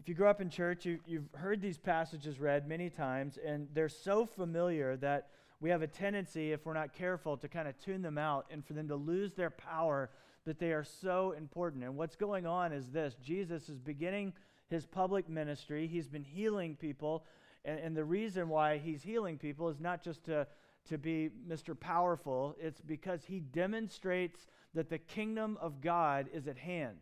If you grew up in church, you, you've heard these passages read many times, and they're so familiar that we have a tendency, if we're not careful, to kind of tune them out and for them to lose their power that they are so important. And what's going on is this Jesus is beginning his public ministry, he's been healing people. And, and the reason why he's healing people is not just to, to be Mr. Powerful, it's because he demonstrates that the kingdom of God is at hand.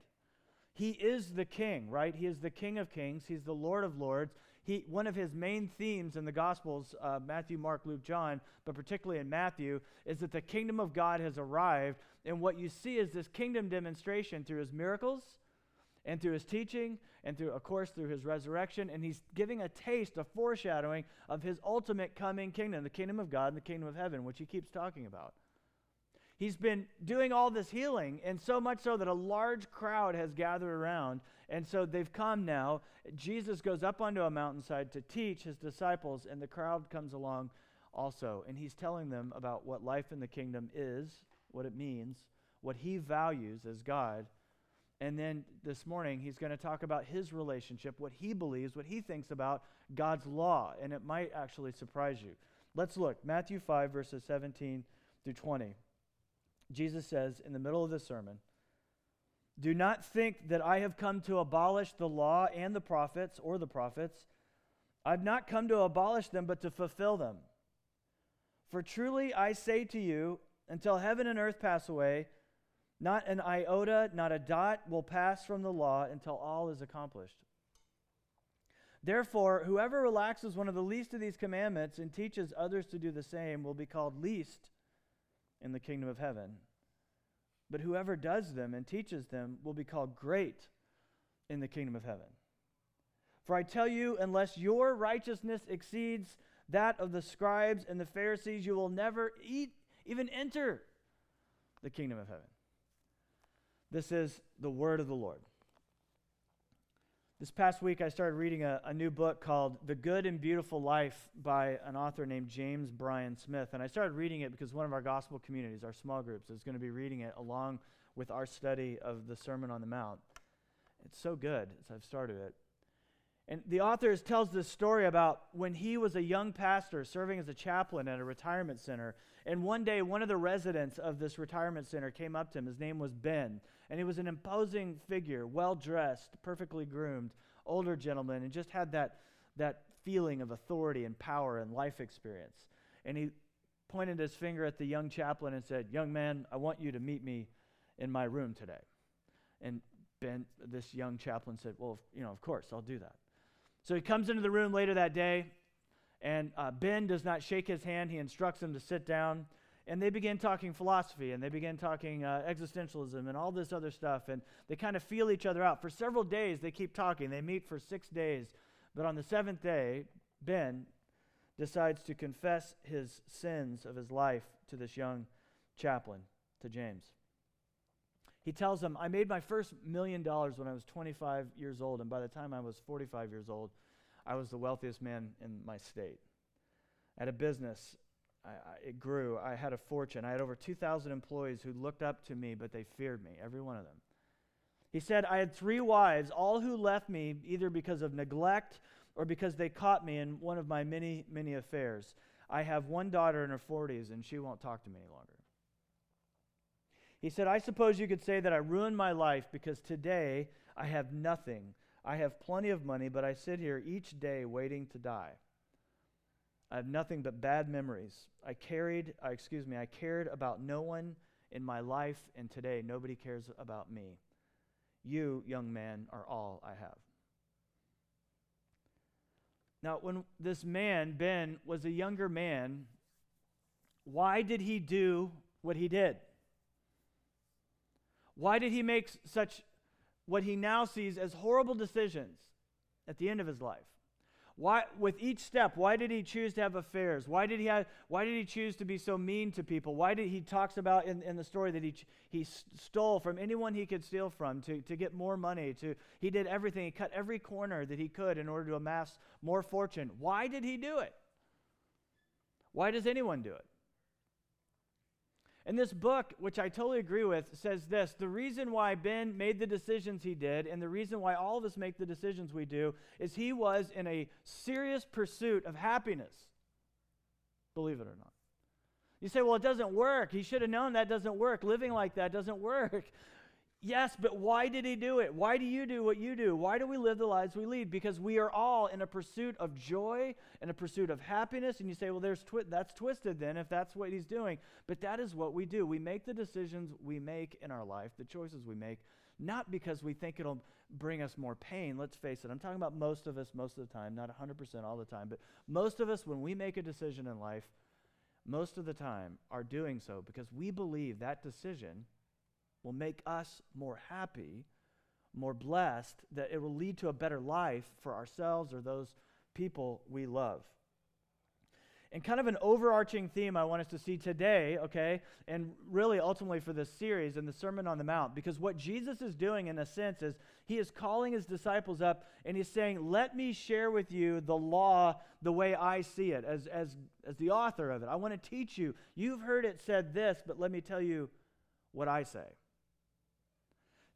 He is the king, right? He is the king of kings. He's the Lord of lords. He, one of his main themes in the Gospels, uh, Matthew, Mark, Luke, John, but particularly in Matthew, is that the kingdom of God has arrived. And what you see is this kingdom demonstration through his miracles and through his teaching and through, of course, through his resurrection. And he's giving a taste, a foreshadowing of his ultimate coming kingdom, the kingdom of God and the kingdom of heaven, which he keeps talking about. He's been doing all this healing, and so much so that a large crowd has gathered around. And so they've come now. Jesus goes up onto a mountainside to teach his disciples, and the crowd comes along also. And he's telling them about what life in the kingdom is, what it means, what he values as God. And then this morning, he's going to talk about his relationship, what he believes, what he thinks about God's law. And it might actually surprise you. Let's look. Matthew 5, verses 17 through 20. Jesus says in the middle of the sermon, Do not think that I have come to abolish the law and the prophets or the prophets. I've not come to abolish them, but to fulfill them. For truly I say to you, until heaven and earth pass away, not an iota, not a dot will pass from the law until all is accomplished. Therefore, whoever relaxes one of the least of these commandments and teaches others to do the same will be called least in the kingdom of heaven. But whoever does them and teaches them will be called great in the kingdom of heaven. For I tell you, unless your righteousness exceeds that of the scribes and the Pharisees, you will never eat, even enter the kingdom of heaven. This is the word of the Lord. This past week, I started reading a, a, new book called The Good and Beautiful Life by an author named James Bryan Smith. And I started reading it because one of our gospel communities, our small groups, is going to be reading it along with our study of the Sermon on the Mount. It's so good as I've started it. And the author tells this story about when he was a young pastor serving as a chaplain at a retirement center. And one day, one of the residents of this retirement center came up to him. His name was Ben. And he was an imposing figure, well dressed, perfectly groomed, older gentleman, and just had that, that feeling of authority and power and life experience. And he pointed his finger at the young chaplain and said, Young man, I want you to meet me in my room today. And Ben, this young chaplain said, Well, you know, of course, I'll do that. So he comes into the room later that day, and uh, Ben does not shake his hand. He instructs him to sit down and they begin talking philosophy and they begin talking uh, existentialism and all this other stuff and they kind of feel each other out. For several days they keep talking. They meet for six days but on the seventh day ben decides to confess his sins of his life to this young chaplain to james. He tells him i made my first million dollars when i was 25 years old and by the time i was 45 years old i was the wealthiest man in my state. At a business I, I, it grew. I had a fortune. I had over 2,000 employees who looked up to me, but they feared me, every one of them. He said, I had three wives, all who left me either because of neglect or because they caught me in one of my many, many affairs. I have one daughter in her 40s, and she won't talk to me any longer. He said, I suppose you could say that I ruined my life because today I have nothing. I have plenty of money, but I sit here each day waiting to die. I have nothing but bad memories. I carried, uh, excuse me, I cared about no one in my life, and today nobody cares about me. You, young man, are all I have. Now, when this man, Ben, was a younger man, why did he do what he did? Why did he make such what he now sees as horrible decisions at the end of his life? Why, with each step, why did he choose to have affairs? Why did he, have, why did he choose to be so mean to people? Why did he talks about in, in the story that he, he stole from anyone he could steal from to, to get more money? To, he did everything. He cut every corner that he could in order to amass more fortune. Why did he do it? Why does anyone do it? And this book, which I totally agree with, says this the reason why Ben made the decisions he did, and the reason why all of us make the decisions we do, is he was in a serious pursuit of happiness. Believe it or not. You say, well, it doesn't work. He should have known that doesn't work. Living like that doesn't work. Yes, but why did he do it? Why do you do what you do? Why do we live the lives we lead? Because we are all in a pursuit of joy and a pursuit of happiness. And you say, well, there's twi- that's twisted then if that's what he's doing. But that is what we do. We make the decisions we make in our life, the choices we make, not because we think it'll bring us more pain. Let's face it. I'm talking about most of us most of the time, not 100% all the time, but most of us, when we make a decision in life, most of the time are doing so because we believe that decision will make us more happy, more blessed, that it will lead to a better life for ourselves or those people we love. And kind of an overarching theme I want us to see today, okay, and really ultimately for this series and the Sermon on the Mount, because what Jesus is doing in a sense is he is calling his disciples up and he's saying, Let me share with you the law the way I see it, as, as, as the author of it. I want to teach you. You've heard it said this, but let me tell you what I say.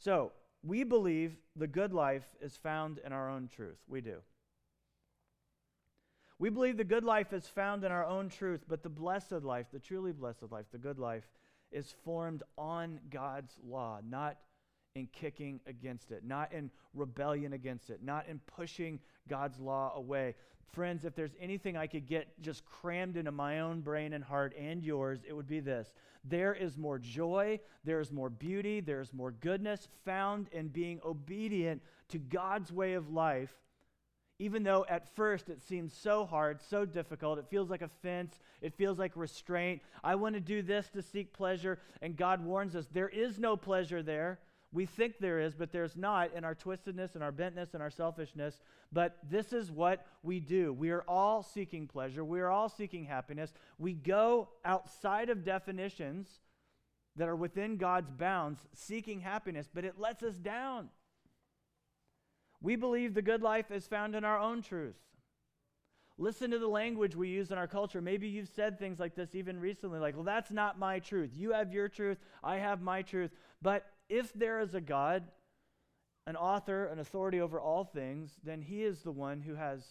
So, we believe the good life is found in our own truth. We do. We believe the good life is found in our own truth, but the blessed life, the truly blessed life, the good life, is formed on God's law, not in kicking against it, not in rebellion against it, not in pushing God's law away. Friends, if there's anything I could get just crammed into my own brain and heart and yours, it would be this. There is more joy, there is more beauty, there is more goodness found in being obedient to God's way of life even though at first it seems so hard, so difficult, it feels like a fence, it feels like restraint. I want to do this to seek pleasure, and God warns us there is no pleasure there. We think there is, but there's not in our twistedness and our bentness and our selfishness. But this is what we do. We are all seeking pleasure, we are all seeking happiness. We go outside of definitions that are within God's bounds, seeking happiness, but it lets us down. We believe the good life is found in our own truth. Listen to the language we use in our culture. Maybe you've said things like this even recently, like, well, that's not my truth. You have your truth, I have my truth. But if there is a God, an author, an authority over all things, then he is the one who has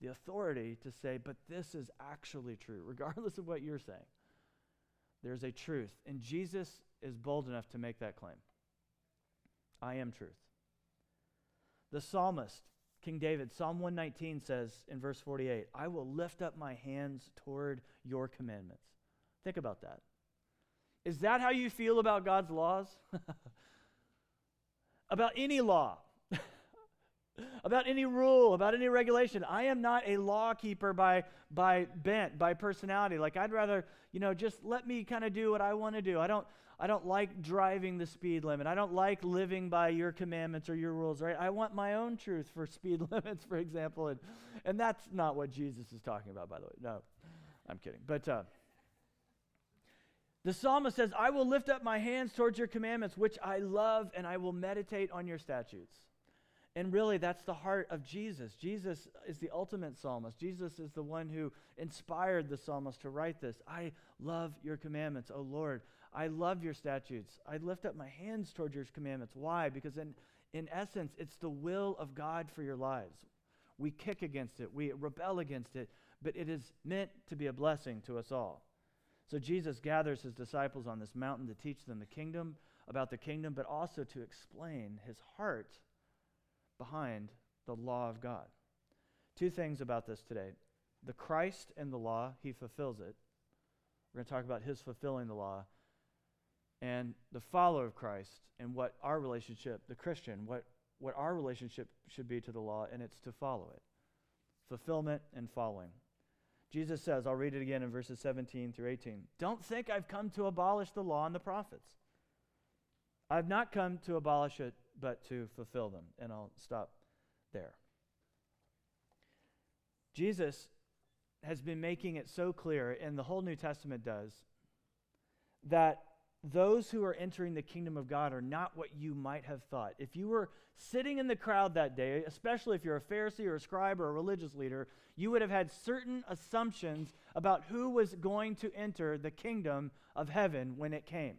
the authority to say, but this is actually true, regardless of what you're saying. There's a truth. And Jesus is bold enough to make that claim. I am truth. The psalmist, King David, Psalm 119 says in verse 48, I will lift up my hands toward your commandments. Think about that. Is that how you feel about God's laws? about any law? about any rule, about any regulation. I am not a law keeper by, by bent, by personality. Like, I'd rather, you know, just let me kind of do what I want to do. I don't, I don't like driving the speed limit. I don't like living by your commandments or your rules, right? I want my own truth for speed limits, for example. And, and that's not what Jesus is talking about, by the way. No, I'm kidding. But uh, the psalmist says, I will lift up my hands towards your commandments, which I love, and I will meditate on your statutes. And really, that's the heart of Jesus. Jesus is the ultimate psalmist. Jesus is the one who inspired the psalmist to write this. I love your commandments, O Lord. I love your statutes. I lift up my hands towards your commandments. Why? Because in, in essence, it's the will of God for your lives. We kick against it, we rebel against it, but it is meant to be a blessing to us all. So Jesus gathers his disciples on this mountain to teach them the kingdom, about the kingdom, but also to explain his heart behind the law of God. Two things about this today the Christ and the law, he fulfills it. We're going to talk about his fulfilling the law and the follower of Christ and what our relationship, the Christian, what, what our relationship should be to the law, and it's to follow it. Fulfillment and following. Jesus says, I'll read it again in verses 17 through 18. Don't think I've come to abolish the law and the prophets. I've not come to abolish it, but to fulfill them. And I'll stop there. Jesus has been making it so clear, and the whole New Testament does, that those who are entering the kingdom of God are not what you might have thought. If you were sitting in the crowd that day, especially if you're a Pharisee or a scribe or a religious leader, you would have had certain assumptions about who was going to enter the kingdom of heaven when it came.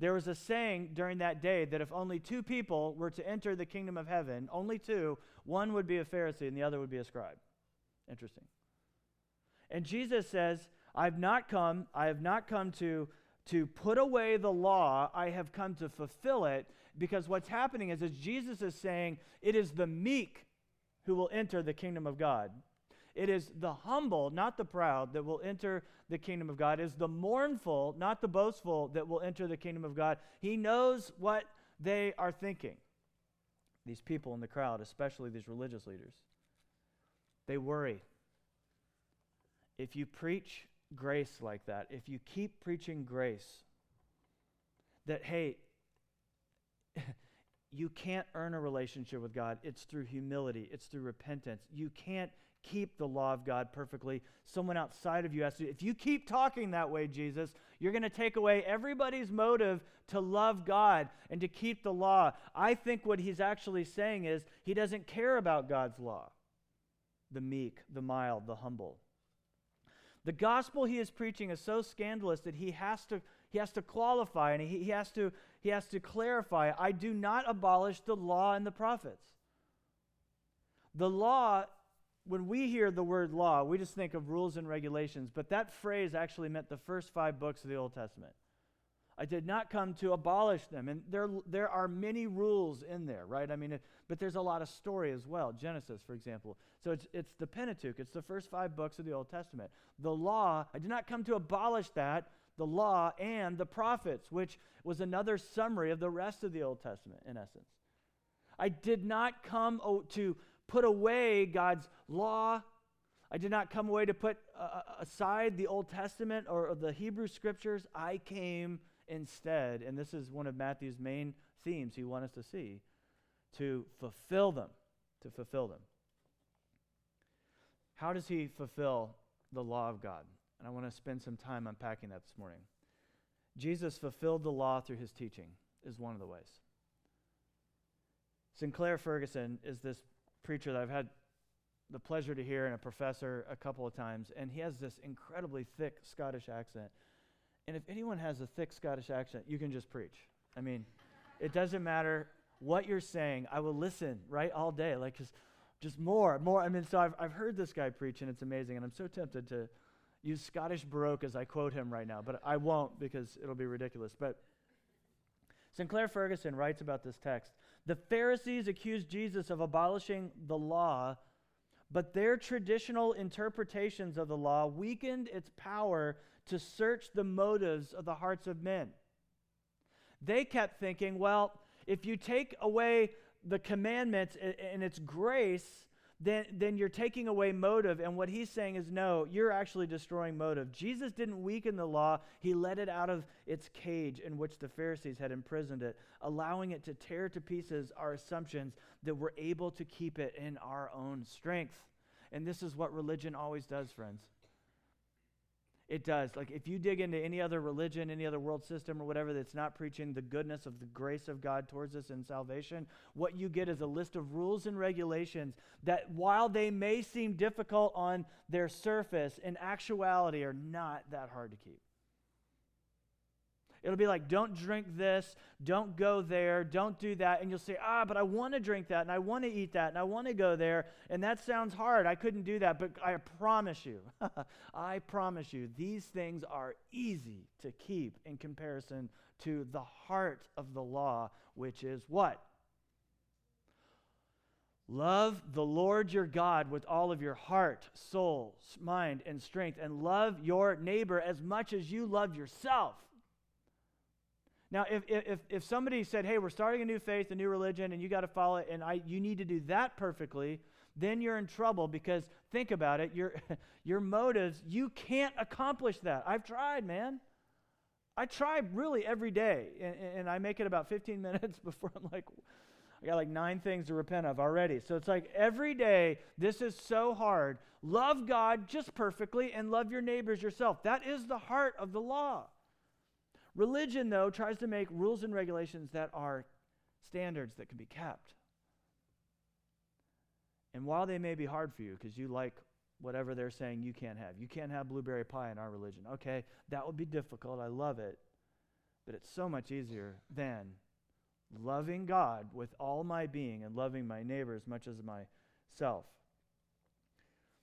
There was a saying during that day that if only two people were to enter the kingdom of heaven, only two, one would be a Pharisee and the other would be a scribe. Interesting. And Jesus says, I've not come, I have not come to to put away the law, I have come to fulfill it. Because what's happening is, as Jesus is saying, it is the meek who will enter the kingdom of God. It is the humble, not the proud, that will enter the kingdom of God. It is the mournful, not the boastful, that will enter the kingdom of God. He knows what they are thinking. These people in the crowd, especially these religious leaders, they worry. If you preach grace like that, if you keep preaching grace, that, hey, you can't earn a relationship with God. It's through humility, it's through repentance. You can't keep the law of God perfectly. Someone outside of you has to. If you keep talking that way, Jesus, you're going to take away everybody's motive to love God and to keep the law. I think what he's actually saying is he doesn't care about God's law the meek, the mild, the humble. The gospel he is preaching is so scandalous that he has to, he has to qualify and he, he, has to, he has to clarify I do not abolish the law and the prophets. The law, when we hear the word law, we just think of rules and regulations, but that phrase actually meant the first five books of the Old Testament. I did not come to abolish them. And there, there are many rules in there, right? I mean, it, but there's a lot of story as well. Genesis, for example. So it's, it's the Pentateuch, it's the first five books of the Old Testament. The law, I did not come to abolish that, the law and the prophets, which was another summary of the rest of the Old Testament, in essence. I did not come to put away God's law. I did not come away to put uh, aside the Old Testament or, or the Hebrew scriptures. I came instead, and this is one of Matthew's main themes he wants us to see, to fulfill them. To fulfill them. How does he fulfill the law of God? And I want to spend some time unpacking that this morning. Jesus fulfilled the law through his teaching, is one of the ways. Sinclair Ferguson is this preacher that I've had the pleasure to hear and a professor a couple of times, and he has this incredibly thick Scottish accent. And if anyone has a thick Scottish accent, you can just preach. I mean, it doesn't matter what you're saying. I will listen, right, all day. Like, just, just more, more. I mean, so I've, I've heard this guy preach, and it's amazing. And I'm so tempted to use Scottish brogue as I quote him right now, but I won't because it'll be ridiculous. But Sinclair Ferguson writes about this text. The Pharisees accused Jesus of abolishing the law, but their traditional interpretations of the law weakened its power to search the motives of the hearts of men. They kept thinking, well, if you take away the commandments and its grace, then, then you're taking away motive. And what he's saying is, no, you're actually destroying motive. Jesus didn't weaken the law, he let it out of its cage in which the Pharisees had imprisoned it, allowing it to tear to pieces our assumptions that we're able to keep it in our own strength. And this is what religion always does, friends. It does. Like if you dig into any other religion, any other world system or whatever that's not preaching the goodness of the grace of God towards us in salvation, what you get is a list of rules and regulations that while they may seem difficult on their surface, in actuality are not that hard to keep. It'll be like, don't drink this, don't go there, don't do that. And you'll say, ah, but I want to drink that, and I want to eat that, and I want to go there. And that sounds hard. I couldn't do that. But I promise you, I promise you, these things are easy to keep in comparison to the heart of the law, which is what? Love the Lord your God with all of your heart, soul, mind, and strength, and love your neighbor as much as you love yourself. Now, if, if, if somebody said, hey, we're starting a new faith, a new religion, and you got to follow it, and I, you need to do that perfectly, then you're in trouble because think about it, your, your motives, you can't accomplish that. I've tried, man. I try really every day, and, and I make it about 15 minutes before I'm like, I got like nine things to repent of already. So it's like every day, this is so hard. Love God just perfectly and love your neighbors yourself. That is the heart of the law. Religion, though, tries to make rules and regulations that are standards that can be kept. And while they may be hard for you because you like whatever they're saying you can't have, you can't have blueberry pie in our religion. Okay, that would be difficult. I love it. But it's so much easier than loving God with all my being and loving my neighbor as much as myself.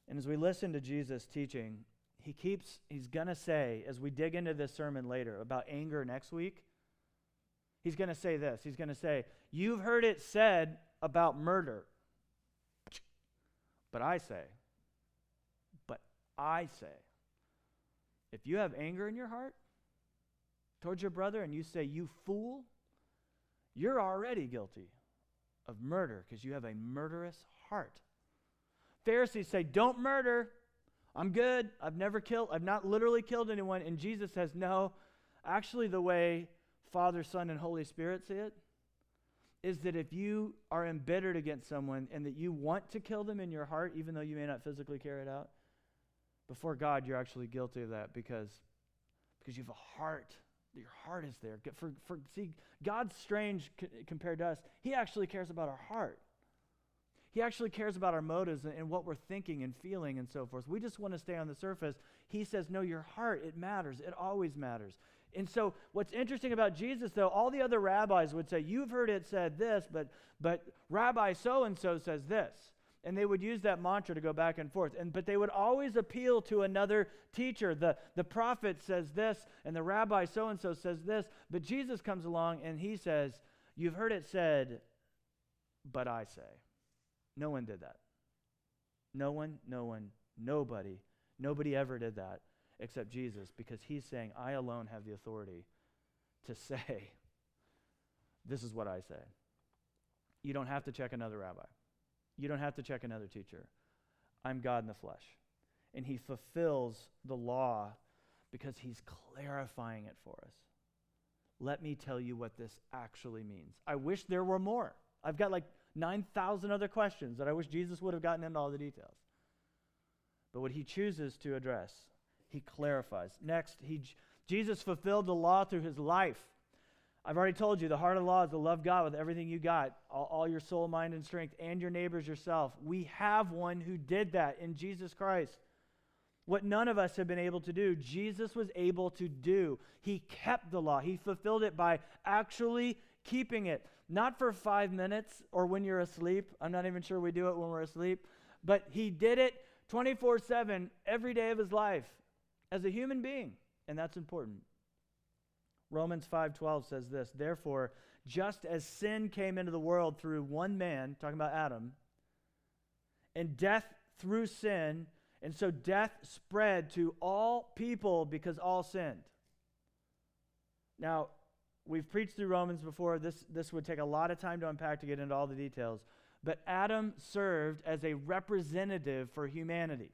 And as we listen to Jesus teaching, he keeps, he's going to say, as we dig into this sermon later about anger next week, he's going to say this. He's going to say, You've heard it said about murder. But I say, but I say, if you have anger in your heart towards your brother and you say, You fool, you're already guilty of murder because you have a murderous heart. Pharisees say, Don't murder. I'm good. I've never killed, I've not literally killed anyone. And Jesus says, No. Actually, the way Father, Son, and Holy Spirit see it is that if you are embittered against someone and that you want to kill them in your heart, even though you may not physically carry it out, before God, you're actually guilty of that because, because you have a heart your heart is there. For, for, see, God's strange c- compared to us. He actually cares about our heart. He actually cares about our motives and, and what we're thinking and feeling and so forth. We just want to stay on the surface. He says, No, your heart, it matters. It always matters. And so, what's interesting about Jesus, though, all the other rabbis would say, You've heard it said this, but, but Rabbi so and so says this and they would use that mantra to go back and forth and but they would always appeal to another teacher the the prophet says this and the rabbi so and so says this but jesus comes along and he says you've heard it said but i say no one did that no one no one nobody nobody ever did that except jesus because he's saying i alone have the authority to say this is what i say you don't have to check another rabbi you don't have to check another teacher. I'm God in the flesh. And he fulfills the law because he's clarifying it for us. Let me tell you what this actually means. I wish there were more. I've got like 9,000 other questions that I wish Jesus would have gotten into all the details. But what he chooses to address, he clarifies. Next, he, Jesus fulfilled the law through his life. I've already told you the heart of the law is to love God with everything you got, all, all, your soul, mind, and strength, and your neighbors yourself. We have one who did that in Jesus Christ. What none of us have been able to do, Jesus was able to do. He kept the law, He fulfilled it by actually keeping it. Not for five minutes or when you're asleep. I'm not even sure we do it when we're asleep. But He did it 24 7 every day of His life as a human being. And that's important. Romans 5:12 says this, therefore, just as sin came into the world through one man, talking about Adam, and death through sin, and so death spread to all people because all sinned. Now, we've preached through Romans before. This, this would take a lot of time to unpack to get into all the details. But Adam served as a representative for humanity.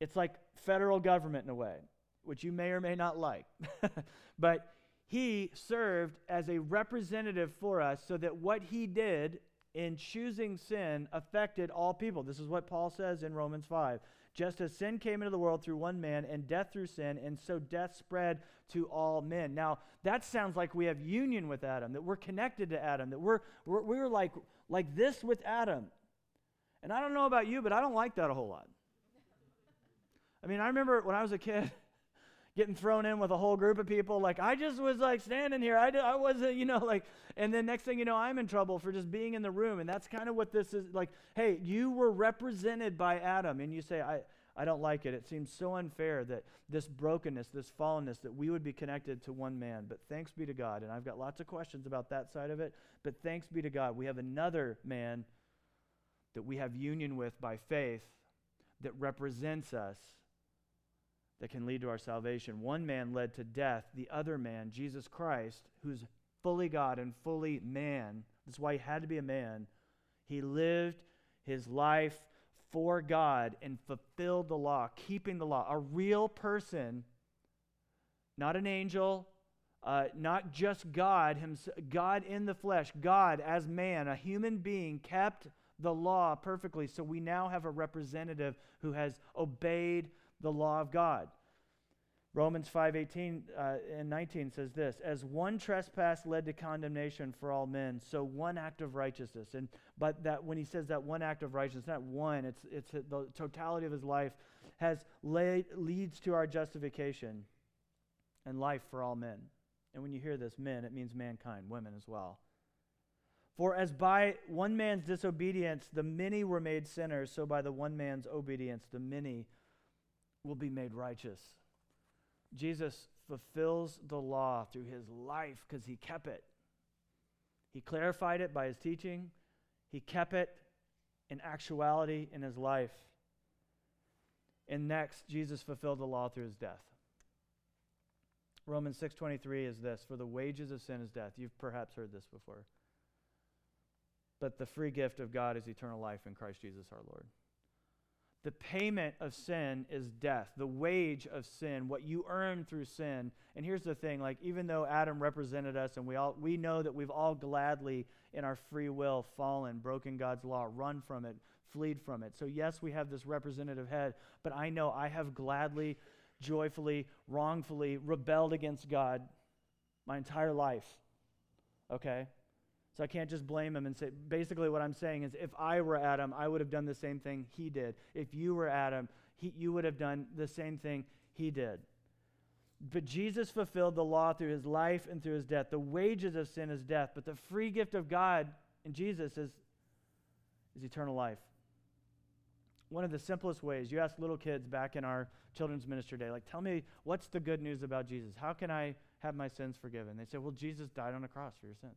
It's like federal government in a way which you may or may not like. but he served as a representative for us so that what he did in choosing sin affected all people. This is what Paul says in Romans 5. Just as sin came into the world through one man, and death through sin, and so death spread to all men. Now, that sounds like we have union with Adam, that we're connected to Adam, that we're, we're, we're like, like this with Adam. And I don't know about you, but I don't like that a whole lot. I mean, I remember when I was a kid, getting thrown in with a whole group of people. Like, I just was like standing here. I, did, I wasn't, you know, like, and then next thing you know, I'm in trouble for just being in the room. And that's kind of what this is like. Hey, you were represented by Adam. And you say, I, I don't like it. It seems so unfair that this brokenness, this fallenness, that we would be connected to one man. But thanks be to God. And I've got lots of questions about that side of it. But thanks be to God. We have another man that we have union with by faith that represents us that can lead to our salvation. One man led to death, the other man, Jesus Christ, who's fully God and fully man, that's why he had to be a man, he lived his life for God and fulfilled the law, keeping the law. A real person, not an angel, uh, not just God, himself, God in the flesh, God as man, a human being, kept the law perfectly. So we now have a representative who has obeyed the law of God. Romans 5:18 uh, and 19 says this, as one trespass led to condemnation for all men, so one act of righteousness. And but that when he says that one act of righteousness, not one, it's it's the totality of his life has laid, leads to our justification and life for all men. And when you hear this men, it means mankind, women as well. For as by one man's disobedience the many were made sinners, so by the one man's obedience the many will be made righteous. Jesus fulfills the law through his life because he kept it. He clarified it by his teaching, he kept it in actuality in his life. And next, Jesus fulfilled the law through his death. Romans 6:23 is this, for the wages of sin is death. You've perhaps heard this before. But the free gift of God is eternal life in Christ Jesus our Lord. The payment of sin is death. The wage of sin, what you earn through sin. And here's the thing, like even though Adam represented us and we all we know that we've all gladly in our free will fallen, broken God's law, run from it, fleed from it. So yes, we have this representative head, but I know I have gladly, joyfully, wrongfully rebelled against God my entire life. Okay? So I can't just blame him and say, basically, what I'm saying is if I were Adam, I would have done the same thing he did. If you were Adam, he, you would have done the same thing he did. But Jesus fulfilled the law through his life and through his death. The wages of sin is death, but the free gift of God in Jesus is, is eternal life. One of the simplest ways, you ask little kids back in our children's ministry day, like, tell me what's the good news about Jesus? How can I have my sins forgiven? They say, well, Jesus died on a cross for your sins.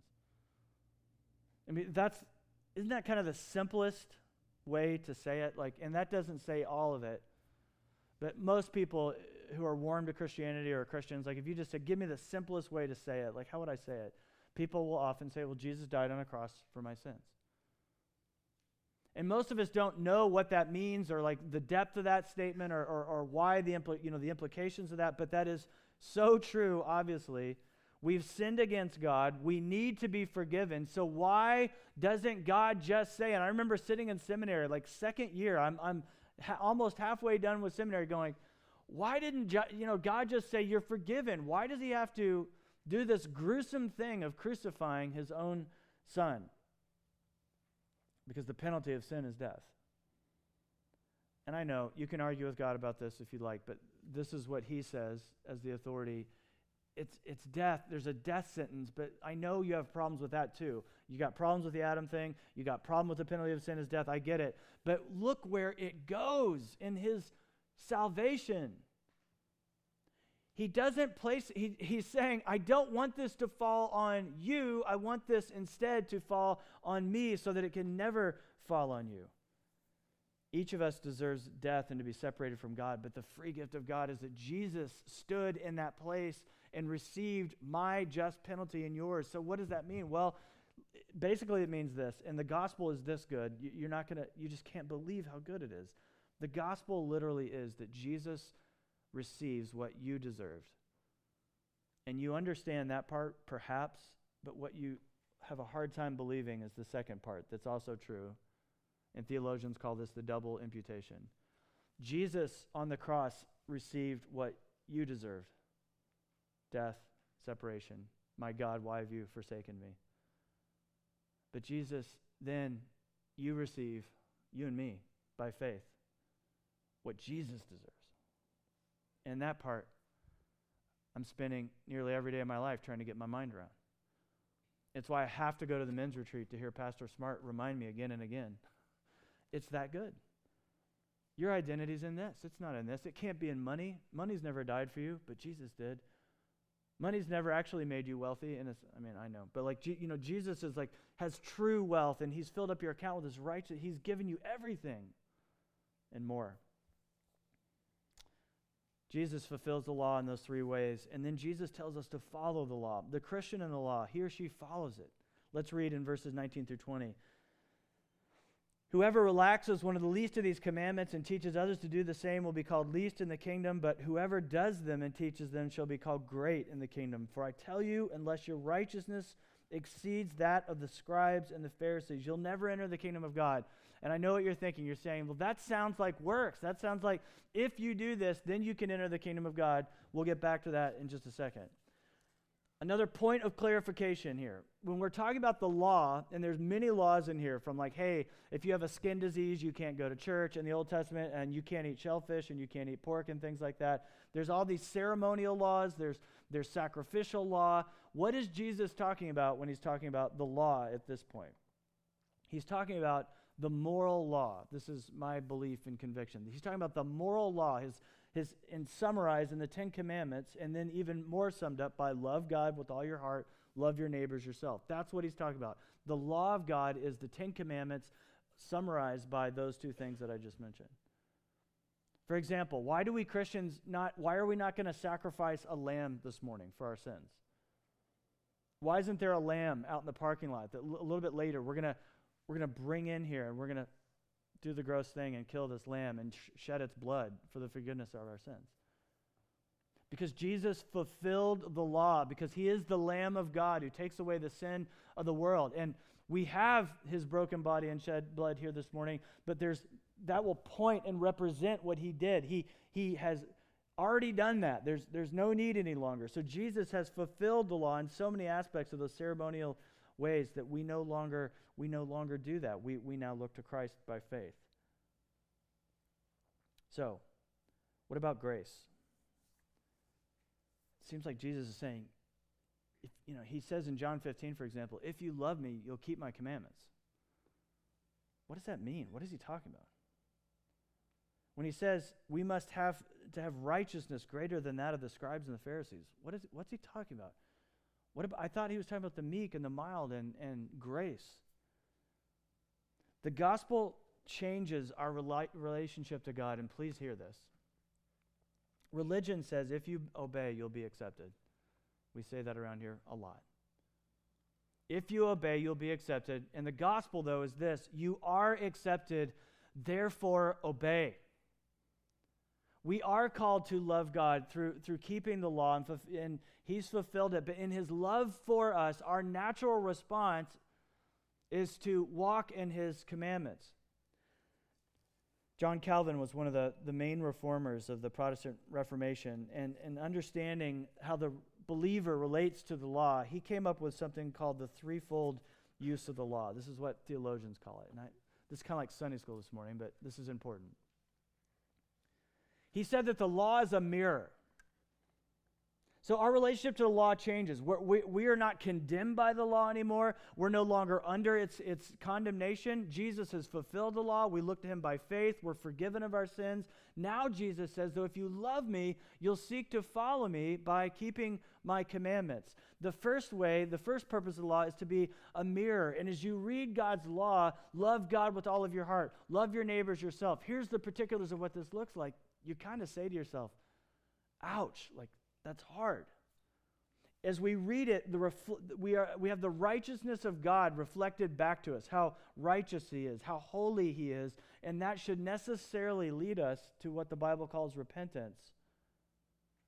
I mean, that's, isn't that kind of the simplest way to say it? Like, and that doesn't say all of it. But most people who are warm to Christianity or Christians, like if you just said, give me the simplest way to say it, like how would I say it? People will often say, well, Jesus died on a cross for my sins. And most of us don't know what that means or like the depth of that statement or, or, or why the, impl- you know, the implications of that, but that is so true, obviously, We've sinned against God. We need to be forgiven. So why doesn't God just say, and I remember sitting in seminary, like second year, I'm, I'm ha- almost halfway done with seminary going, why didn't you know, God just say, you're forgiven? Why does he have to do this gruesome thing of crucifying his own son? Because the penalty of sin is death. And I know you can argue with God about this if you'd like, but this is what he says as the authority it's, it's death. There's a death sentence, but I know you have problems with that too. You got problems with the Adam thing. You got problem with the penalty of sin is death. I get it. But look where it goes in his salvation. He doesn't place, he, he's saying, I don't want this to fall on you. I want this instead to fall on me so that it can never fall on you. Each of us deserves death and to be separated from God, but the free gift of God is that Jesus stood in that place and received my just penalty and yours. So what does that mean? Well, basically it means this, and the gospel is this good. You're not going to, you just can't believe how good it is. The gospel literally is that Jesus receives what you deserved. And you understand that part, perhaps, but what you have a hard time believing is the second part that's also true. And theologians call this the double imputation. Jesus on the cross received what you deserved death, separation. My God, why have you forsaken me? But Jesus, then you receive, you and me, by faith, what Jesus deserves. And that part, I'm spending nearly every day of my life trying to get my mind around. It's why I have to go to the men's retreat to hear Pastor Smart remind me again and again. It's that good. Your identity's in this. It's not in this. It can't be in money. Money's never died for you, but Jesus did. Money's never actually made you wealthy, and I mean, I know, but like, you know, Jesus is like, has true wealth, and he's filled up your account with his righteousness. He's given you everything and more. Jesus fulfills the law in those three ways, and then Jesus tells us to follow the law. The Christian in the law, he or she follows it. Let's read in verses 19 through 20. Whoever relaxes one of the least of these commandments and teaches others to do the same will be called least in the kingdom, but whoever does them and teaches them shall be called great in the kingdom. For I tell you, unless your righteousness exceeds that of the scribes and the Pharisees. You'll never enter the kingdom of God. And I know what you're thinking. You're saying, well, that sounds like works. That sounds like if you do this, then you can enter the kingdom of God. We'll get back to that in just a second. Another point of clarification here. When we're talking about the law, and there's many laws in here from like, hey, if you have a skin disease, you can't go to church in the Old Testament, and you can't eat shellfish, and you can't eat pork, and things like that. There's all these ceremonial laws, there's, there's sacrificial law. What is Jesus talking about when he's talking about the law at this point? He's talking about the moral law. This is my belief and conviction. He's talking about the moral law, his his and summarized in the Ten Commandments, and then even more summed up by love God with all your heart, love your neighbors yourself. That's what he's talking about. The law of God is the Ten Commandments summarized by those two things that I just mentioned. For example, why do we Christians not why are we not going to sacrifice a lamb this morning for our sins? Why isn't there a lamb out in the parking lot that a little bit later we're going to we're going to bring in here and we're going to do the gross thing and kill this lamb and sh- shed its blood for the forgiveness of our sins. Because Jesus fulfilled the law, because he is the Lamb of God who takes away the sin of the world. And we have his broken body and shed blood here this morning, but there's that will point and represent what he did. He, he has already done that. There's, there's no need any longer. So Jesus has fulfilled the law in so many aspects of those ceremonial ways that we no longer we no longer do that. We, we now look to Christ by faith. So, what about grace? It seems like Jesus is saying, if, you know, he says in John 15, for example, if you love me, you'll keep my commandments. What does that mean? What is he talking about? When he says we must have to have righteousness greater than that of the scribes and the Pharisees, what is, what's he talking about? What about, I thought he was talking about the meek and the mild and, and grace. The gospel changes our rela- relationship to God, and please hear this. Religion says if you obey, you'll be accepted. We say that around here a lot. If you obey, you'll be accepted. And the gospel, though, is this you are accepted, therefore obey. We are called to love God through, through keeping the law, and, and He's fulfilled it. But in His love for us, our natural response is to walk in His commandments. John Calvin was one of the, the main reformers of the Protestant Reformation, and, and understanding how the believer relates to the law, he came up with something called the threefold use of the law. This is what theologians call it. And I, this is kind of like Sunday school this morning, but this is important. He said that the law is a mirror. So our relationship to the law changes. We're, we, we are not condemned by the law anymore. We're no longer under its, its condemnation. Jesus has fulfilled the law. We look to him by faith. We're forgiven of our sins. Now Jesus says, though, if you love me, you'll seek to follow me by keeping my commandments. The first way, the first purpose of the law is to be a mirror. And as you read God's law, love God with all of your heart. Love your neighbors yourself. Here's the particulars of what this looks like you kind of say to yourself, ouch, like that's hard. As we read it, the refl- we, are, we have the righteousness of God reflected back to us, how righteous He is, how holy He is, and that should necessarily lead us to what the Bible calls repentance.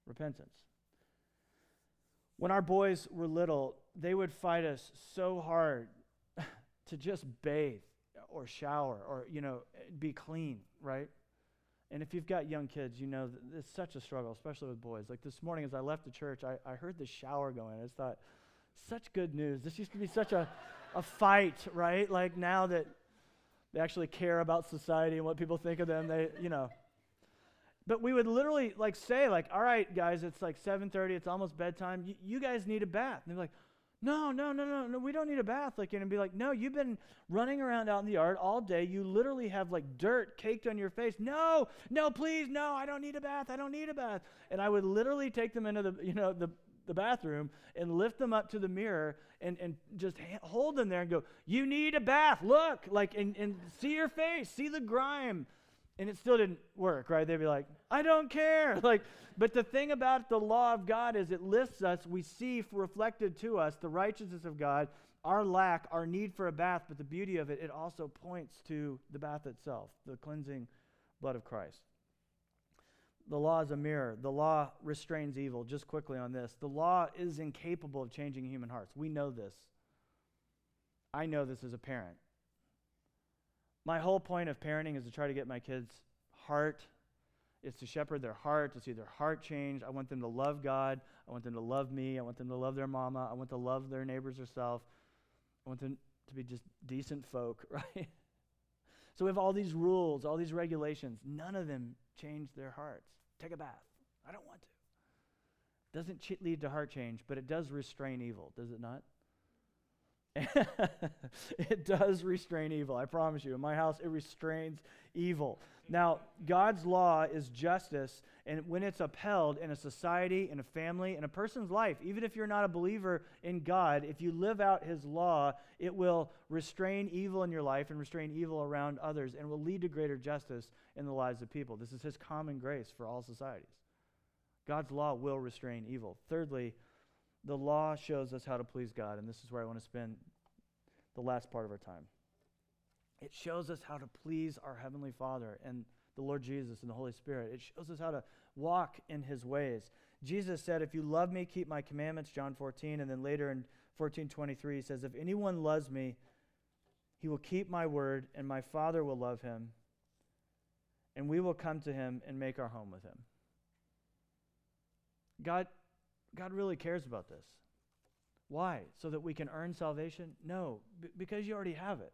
Repentance. When our boys were little, they would fight us so hard to just bathe or shower or, you know, be clean, right? And if you've got young kids, you know it's such a struggle, especially with boys. Like this morning, as I left the church, I, I heard the shower going. I just thought, such good news. This used to be such a, a fight, right? Like now that they actually care about society and what people think of them, they, you know. But we would literally like say, like, all right, guys, it's like 7:30, it's almost bedtime. Y- you guys need a bath. And they're like, no, no, no, no, no, we don't need a bath. Like, and be like, no, you've been running around out in the yard all day. You literally have like dirt caked on your face. No, no, please, no, I don't need a bath. I don't need a bath. And I would literally take them into the, you know, the, the bathroom and lift them up to the mirror and, and just ha- hold them there and go, you need a bath. Look, like, and, and see your face, see the grime. And it still didn't work, right? They'd be like, I don't care. Like, but the thing about the law of God is it lifts us. We see reflected to us the righteousness of God, our lack, our need for a bath. But the beauty of it, it also points to the bath itself, the cleansing blood of Christ. The law is a mirror. The law restrains evil. Just quickly on this the law is incapable of changing human hearts. We know this. I know this as a parent. My whole point of parenting is to try to get my kids' heart. It's to shepherd their heart, to see their heart change. I want them to love God. I want them to love me. I want them to love their mama. I want to love their neighbors or self. I want them to be just decent folk, right? so we have all these rules, all these regulations. None of them change their hearts. Take a bath. I don't want to. Doesn't ch- lead to heart change, but it does restrain evil, does it not? it does restrain evil. I promise you. In my house, it restrains evil. Now, God's law is justice, and when it's upheld in a society, in a family, in a person's life, even if you're not a believer in God, if you live out His law, it will restrain evil in your life and restrain evil around others and will lead to greater justice in the lives of people. This is His common grace for all societies. God's law will restrain evil. Thirdly, the law shows us how to please God, and this is where I want to spend the last part of our time. It shows us how to please our Heavenly Father and the Lord Jesus and the Holy Spirit. It shows us how to walk in His ways. Jesus said, If you love me, keep my commandments, John 14. And then later in 14:23, he says, If anyone loves me, he will keep my word, and my Father will love him, and we will come to him and make our home with him. God, God really cares about this. Why? So that we can earn salvation? No, b- because you already have it.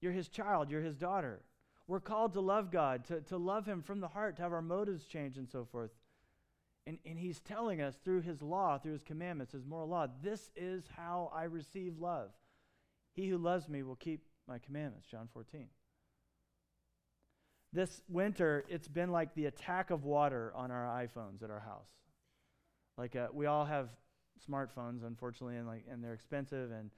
You're his child, you're his daughter. We're called to love God, to, to love him from the heart, to have our motives change and so forth. And, and he's telling us through his law, through his commandments, his moral law, this is how I receive love. He who loves me will keep my commandments, John 14. This winter, it's been like the attack of water on our iPhones at our house. Like uh, we all have smartphones, unfortunately, and like and they're expensive, and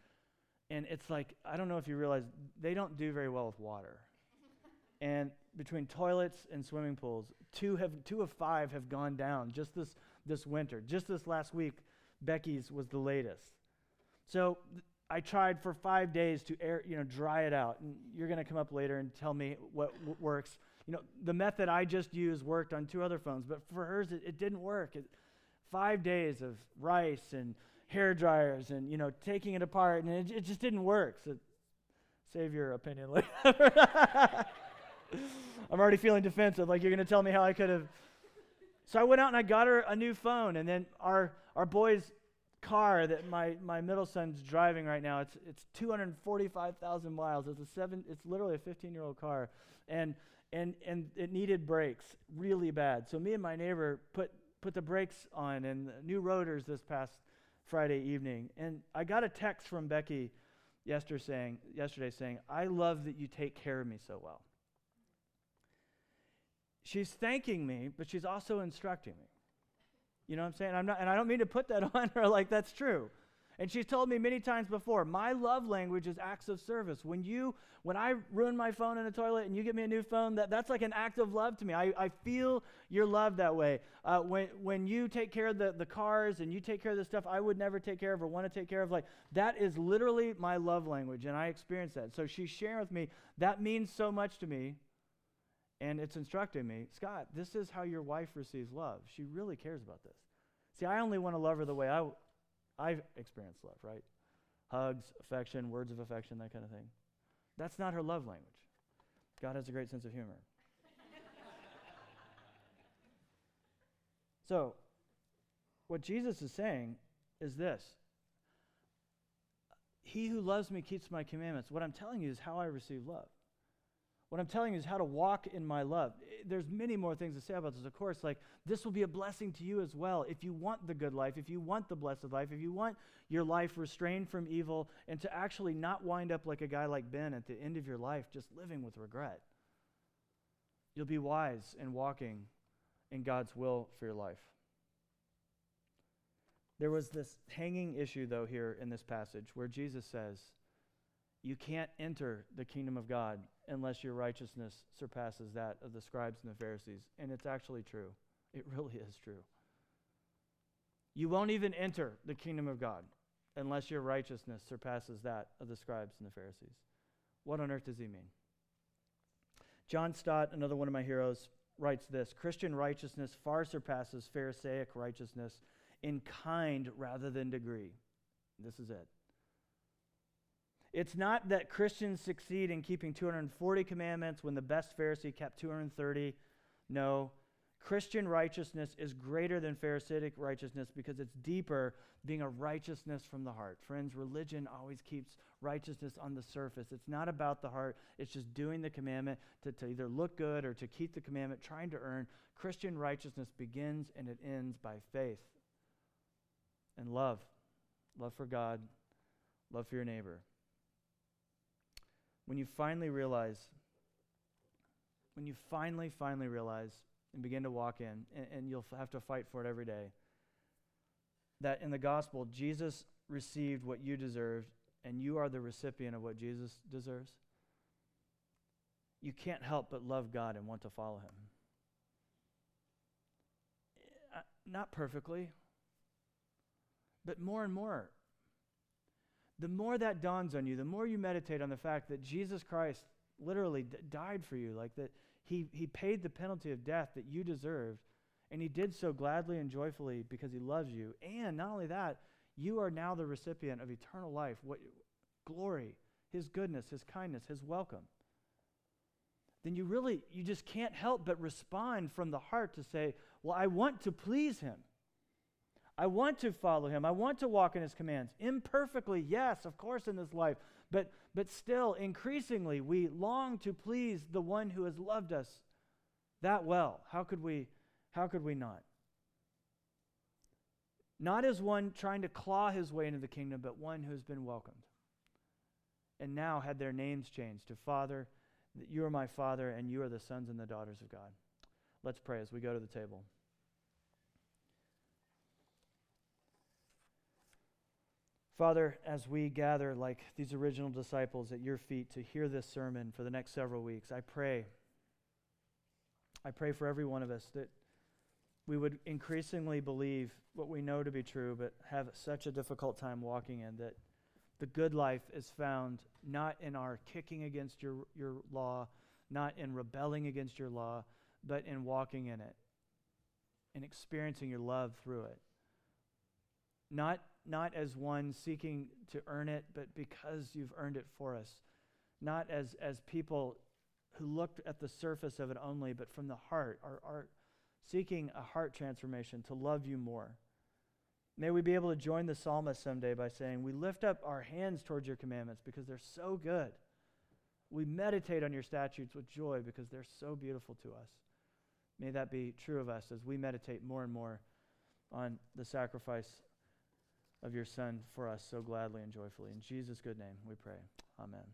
and it's like I don't know if you realize they don't do very well with water. and between toilets and swimming pools, two have two of five have gone down just this this winter. Just this last week, Becky's was the latest. So th- I tried for five days to air, you know, dry it out. And you're going to come up later and tell me what w- works. You know, the method I just used worked on two other phones, but for hers it, it didn't work. It, five days of rice and hair dryers and you know taking it apart, and it, it just didn't work. So save your opinion later. I'm already feeling defensive, like you're going to tell me how I could have. So I went out and I got her a new phone, and then our our boys car that my, my middle son's driving right now it's it's 245,000 miles it's a seven it's literally a 15 year old car and and and it needed brakes really bad so me and my neighbor put put the brakes on and new rotors this past Friday evening and I got a text from Becky yesterday saying yesterday saying I love that you take care of me so well she's thanking me but she's also instructing me you know what I'm saying? I'm not, and I don't mean to put that on her like that's true. And she's told me many times before, my love language is acts of service. When you, when I ruin my phone in the toilet and you get me a new phone, that, that's like an act of love to me. I, I feel your love that way. Uh, when, when you take care of the, the cars and you take care of the stuff I would never take care of or want to take care of, like that is literally my love language. And I experience that. So she's sharing with me, that means so much to me. And it's instructing me, Scott, this is how your wife receives love. She really cares about this. See, I only want to love her the way I, I've experienced love, right? Hugs, affection, words of affection, that kind of thing. That's not her love language. God has a great sense of humor. so, what Jesus is saying is this He who loves me keeps my commandments. What I'm telling you is how I receive love. What I'm telling you is how to walk in my love. There's many more things to say about this, of course. Like, this will be a blessing to you as well. If you want the good life, if you want the blessed life, if you want your life restrained from evil, and to actually not wind up like a guy like Ben at the end of your life, just living with regret, you'll be wise in walking in God's will for your life. There was this hanging issue, though, here in this passage where Jesus says, You can't enter the kingdom of God unless your righteousness surpasses that of the scribes and the Pharisees. And it's actually true. It really is true. You won't even enter the kingdom of God unless your righteousness surpasses that of the scribes and the Pharisees. What on earth does he mean? John Stott, another one of my heroes, writes this Christian righteousness far surpasses Pharisaic righteousness in kind rather than degree. This is it. It's not that Christians succeed in keeping 240 commandments when the best Pharisee kept 230. No. Christian righteousness is greater than Pharisaic righteousness because it's deeper, being a righteousness from the heart. Friends, religion always keeps righteousness on the surface. It's not about the heart, it's just doing the commandment to, to either look good or to keep the commandment, trying to earn. Christian righteousness begins and it ends by faith and love love for God, love for your neighbor when you finally realize, when you finally, finally realize and begin to walk in, and, and you'll have to fight for it every day, that in the gospel, Jesus received what you deserved, and you are the recipient of what Jesus deserves, you can't help but love God and want to follow him. Uh, not perfectly, but more and more the more that dawns on you, the more you meditate on the fact that Jesus Christ literally d- died for you, like that he, he paid the penalty of death that you deserved, and he did so gladly and joyfully because he loves you. And not only that, you are now the recipient of eternal life, what glory, his goodness, his kindness, his welcome. Then you really you just can't help but respond from the heart to say, "Well, I want to please him." I want to follow him. I want to walk in his commands. Imperfectly, yes, of course, in this life. But, but still, increasingly, we long to please the one who has loved us that well. How could we, how could we not? Not as one trying to claw his way into the kingdom, but one who has been welcomed. And now had their names changed to Father, you are my Father, and you are the sons and the daughters of God. Let's pray as we go to the table. Father, as we gather like these original disciples at your feet to hear this sermon for the next several weeks, I pray, I pray for every one of us that we would increasingly believe what we know to be true, but have such a difficult time walking in that the good life is found not in our kicking against your, your law, not in rebelling against your law, but in walking in it and experiencing your love through it. Not not as one seeking to earn it, but because you've earned it for us. Not as, as people who looked at the surface of it only, but from the heart, are, are seeking a heart transformation to love you more. May we be able to join the psalmist someday by saying, We lift up our hands towards your commandments because they're so good. We meditate on your statutes with joy because they're so beautiful to us. May that be true of us as we meditate more and more on the sacrifice of your Son for us so gladly and joyfully. In Jesus' good name we pray. Amen.